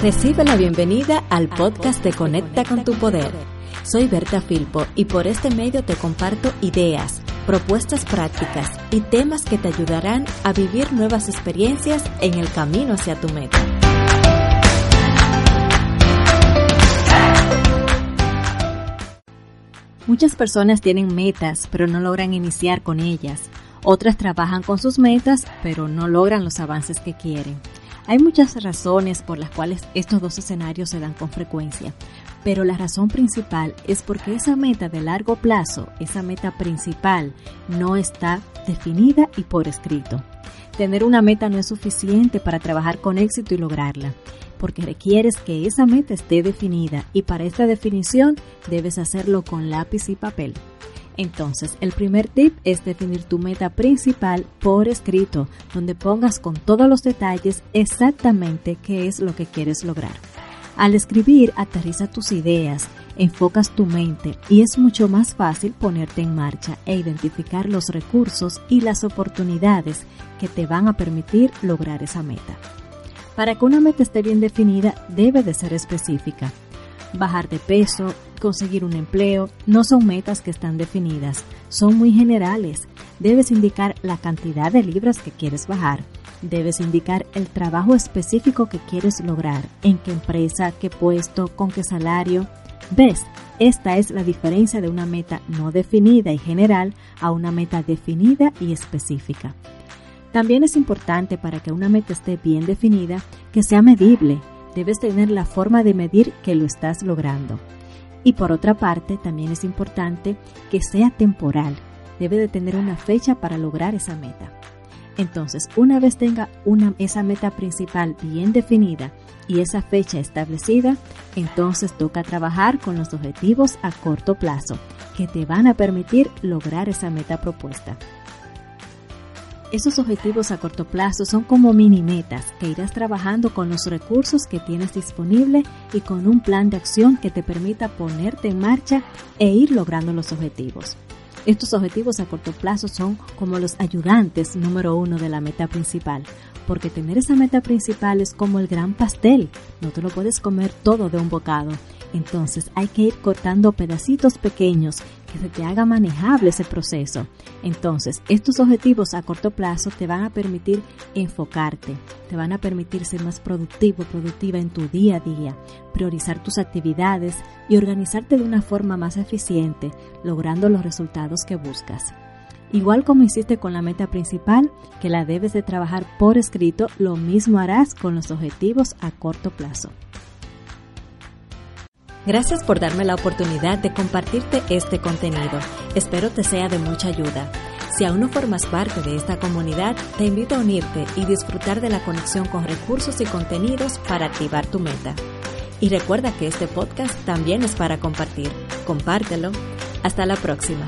Recibe la bienvenida al podcast de Conecta con tu Poder. Soy Berta Filpo y por este medio te comparto ideas, propuestas prácticas y temas que te ayudarán a vivir nuevas experiencias en el camino hacia tu meta. Muchas personas tienen metas pero no logran iniciar con ellas. Otras trabajan con sus metas pero no logran los avances que quieren. Hay muchas razones por las cuales estos dos escenarios se dan con frecuencia, pero la razón principal es porque esa meta de largo plazo, esa meta principal, no está definida y por escrito. Tener una meta no es suficiente para trabajar con éxito y lograrla, porque requieres que esa meta esté definida y para esta definición debes hacerlo con lápiz y papel. Entonces, el primer tip es definir tu meta principal por escrito, donde pongas con todos los detalles exactamente qué es lo que quieres lograr. Al escribir, aterriza tus ideas, enfocas tu mente y es mucho más fácil ponerte en marcha e identificar los recursos y las oportunidades que te van a permitir lograr esa meta. Para que una meta esté bien definida, debe de ser específica. Bajar de peso, conseguir un empleo, no son metas que están definidas, son muy generales. Debes indicar la cantidad de libras que quieres bajar. Debes indicar el trabajo específico que quieres lograr, en qué empresa, qué puesto, con qué salario. ¿Ves? Esta es la diferencia de una meta no definida y general a una meta definida y específica. También es importante para que una meta esté bien definida que sea medible. Debes tener la forma de medir que lo estás logrando. Y por otra parte, también es importante que sea temporal. Debe de tener una fecha para lograr esa meta. Entonces, una vez tenga esa meta principal bien definida y esa fecha establecida, entonces toca trabajar con los objetivos a corto plazo que te van a permitir lograr esa meta propuesta. Esos objetivos a corto plazo son como mini metas que irás trabajando con los recursos que tienes disponible y con un plan de acción que te permita ponerte en marcha e ir logrando los objetivos. Estos objetivos a corto plazo son como los ayudantes número uno de la meta principal, porque tener esa meta principal es como el gran pastel, no te lo puedes comer todo de un bocado entonces hay que ir cortando pedacitos pequeños que se te haga manejable ese proceso. Entonces, estos objetivos a corto plazo te van a permitir enfocarte, te van a permitir ser más productivo, productiva en tu día a día, priorizar tus actividades y organizarte de una forma más eficiente, logrando los resultados que buscas. Igual como hiciste con la meta principal, que la debes de trabajar por escrito, lo mismo harás con los objetivos a corto plazo. Gracias por darme la oportunidad de compartirte este contenido. Espero te sea de mucha ayuda. Si aún no formas parte de esta comunidad, te invito a unirte y disfrutar de la conexión con recursos y contenidos para activar tu meta. Y recuerda que este podcast también es para compartir. Compártelo. Hasta la próxima.